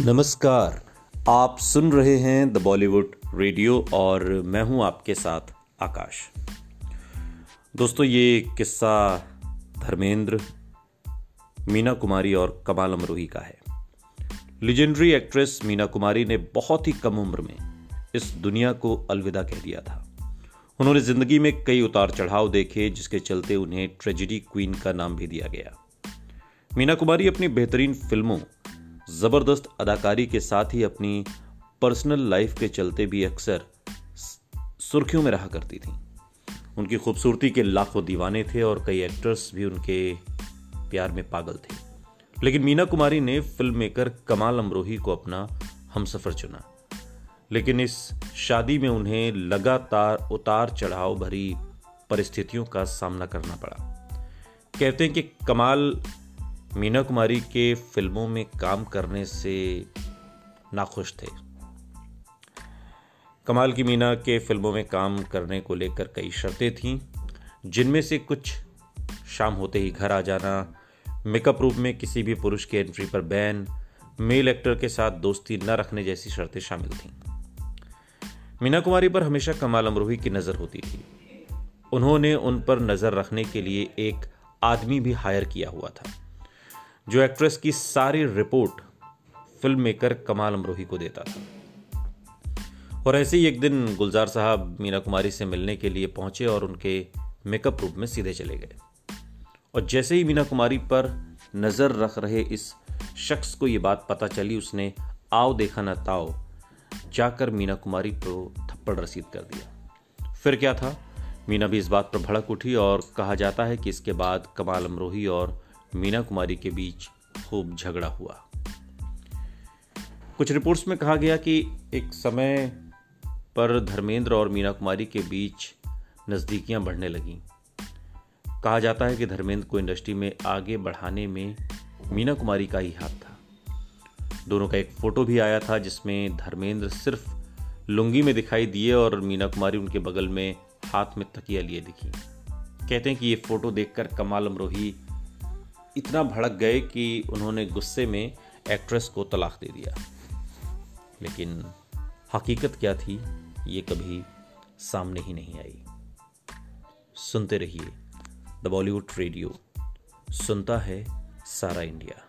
नमस्कार। आप सुन रहे हैं द बॉलीवुड रेडियो और मैं हूँ आपके साथ आकाश। दोस्तों, ये किस्सा धर्मेंद्र, मीना कुमारी और कमाल अमरोही का है। लिजेंडरी एक्ट्रेस मीना कुमारी ने बहुत ही कम उम्र में इस दुनिया को अलविदा कह दिया था। उन्होंने ज़िंदगी में कई उतार चढ़ाव देखे, जिसके चलते उन्हें ट्रेजिडी क्वीन का नाम भी दिया गया। मीना कुमारी अपनी बेहतरीन फ़िल्मों ज़बरदस्त अदाकारी के साथ ही अपनी पर्सनल लाइफ के चलते भी अक्सर सुर्खियों में रहा करती थी। उनकी खूबसूरती के लाखों दीवाने थे और कई एक्टर्स भी उनके प्यार में पागल थे। लेकिन मीना कुमारी ने फ़िल्म मेकर कमाल अमरोही को अपना हमसफर चुना। लेकिन इस शादी में उन्हें लगातार उतार चढ़ाव भरी परिस्थितियों का सामना करना पड़ा। कहते हैं कि कमाल मीना कुमारी के फ़िल्मों में काम करने से नाखुश थे। कमाल की मीना के फ़िल्मों में काम करने को लेकर कई शर्तें थीं, जिनमें से कुछ शाम होते ही घर आ जाना, मेकअप रूप में किसी भी पुरुष की एंट्री पर बैन मेल एक्टर के साथ दोस्ती न रखने जैसी शर्तें शामिल थीं। मीना कुमारी पर हमेशा कमाल अमरोही की नज़र होती थी। उन्होंने उन पर नज़र रखने के लिए एक आदमी भी हायर किया हुआ था। जो एक्ट्रेस की सारी रिपोर्ट फ़िल्म मेकर कमाल अमरोही को देता था। और ऐसे ही एक दिन गुलजार साहब मीना कुमारी से मिलने के लिए पहुँचे और उनके मेकअप रूप में सीधे चले गए। और जैसे ही मीना कुमारी पर नज़र रख रहे इस शख्स को यह बात पता चली, उसने आओ देखा ना ताओ, जाकर मीना कुमारी को थप्पड़ रसीद कर दिया। फिर क्या था? मीना भी इस बात पर भड़क उठी और कहा जाता है कि इसके बाद कमाल अमरोही और मीना कुमारी के बीच खूब झगड़ा हुआ। कुछ रिपोर्ट्स में कहा गया कि एक समय पर धर्मेंद्र और मीना कुमारी के बीच नज़दीकियाँ बढ़ने लगीं। कहा जाता है कि धर्मेंद्र को इंडस्ट्री में आगे बढ़ाने में मीना कुमारी का ही हाथ था। दोनों का एक फ़ोटो भी आया था जिसमें धर्मेंद्र सिर्फ़ लुंगी में दिखाई दिए और मीना कुमारी उनके बगल में हाथ में तकिया लिए दिखी। कहते हैं कि ये फ़ोटो देखकर कमाल अमरोही इतना भड़क गए कि उन्होंने गुस्से में एक्ट्रेस को तलाक दे दिया। लेकिन हकीकत क्या थी, ये कभी सामने ही नहीं आई। सुनते रहिए द बॉलीवुड रेडियो। सुनता है सारा इंडिया।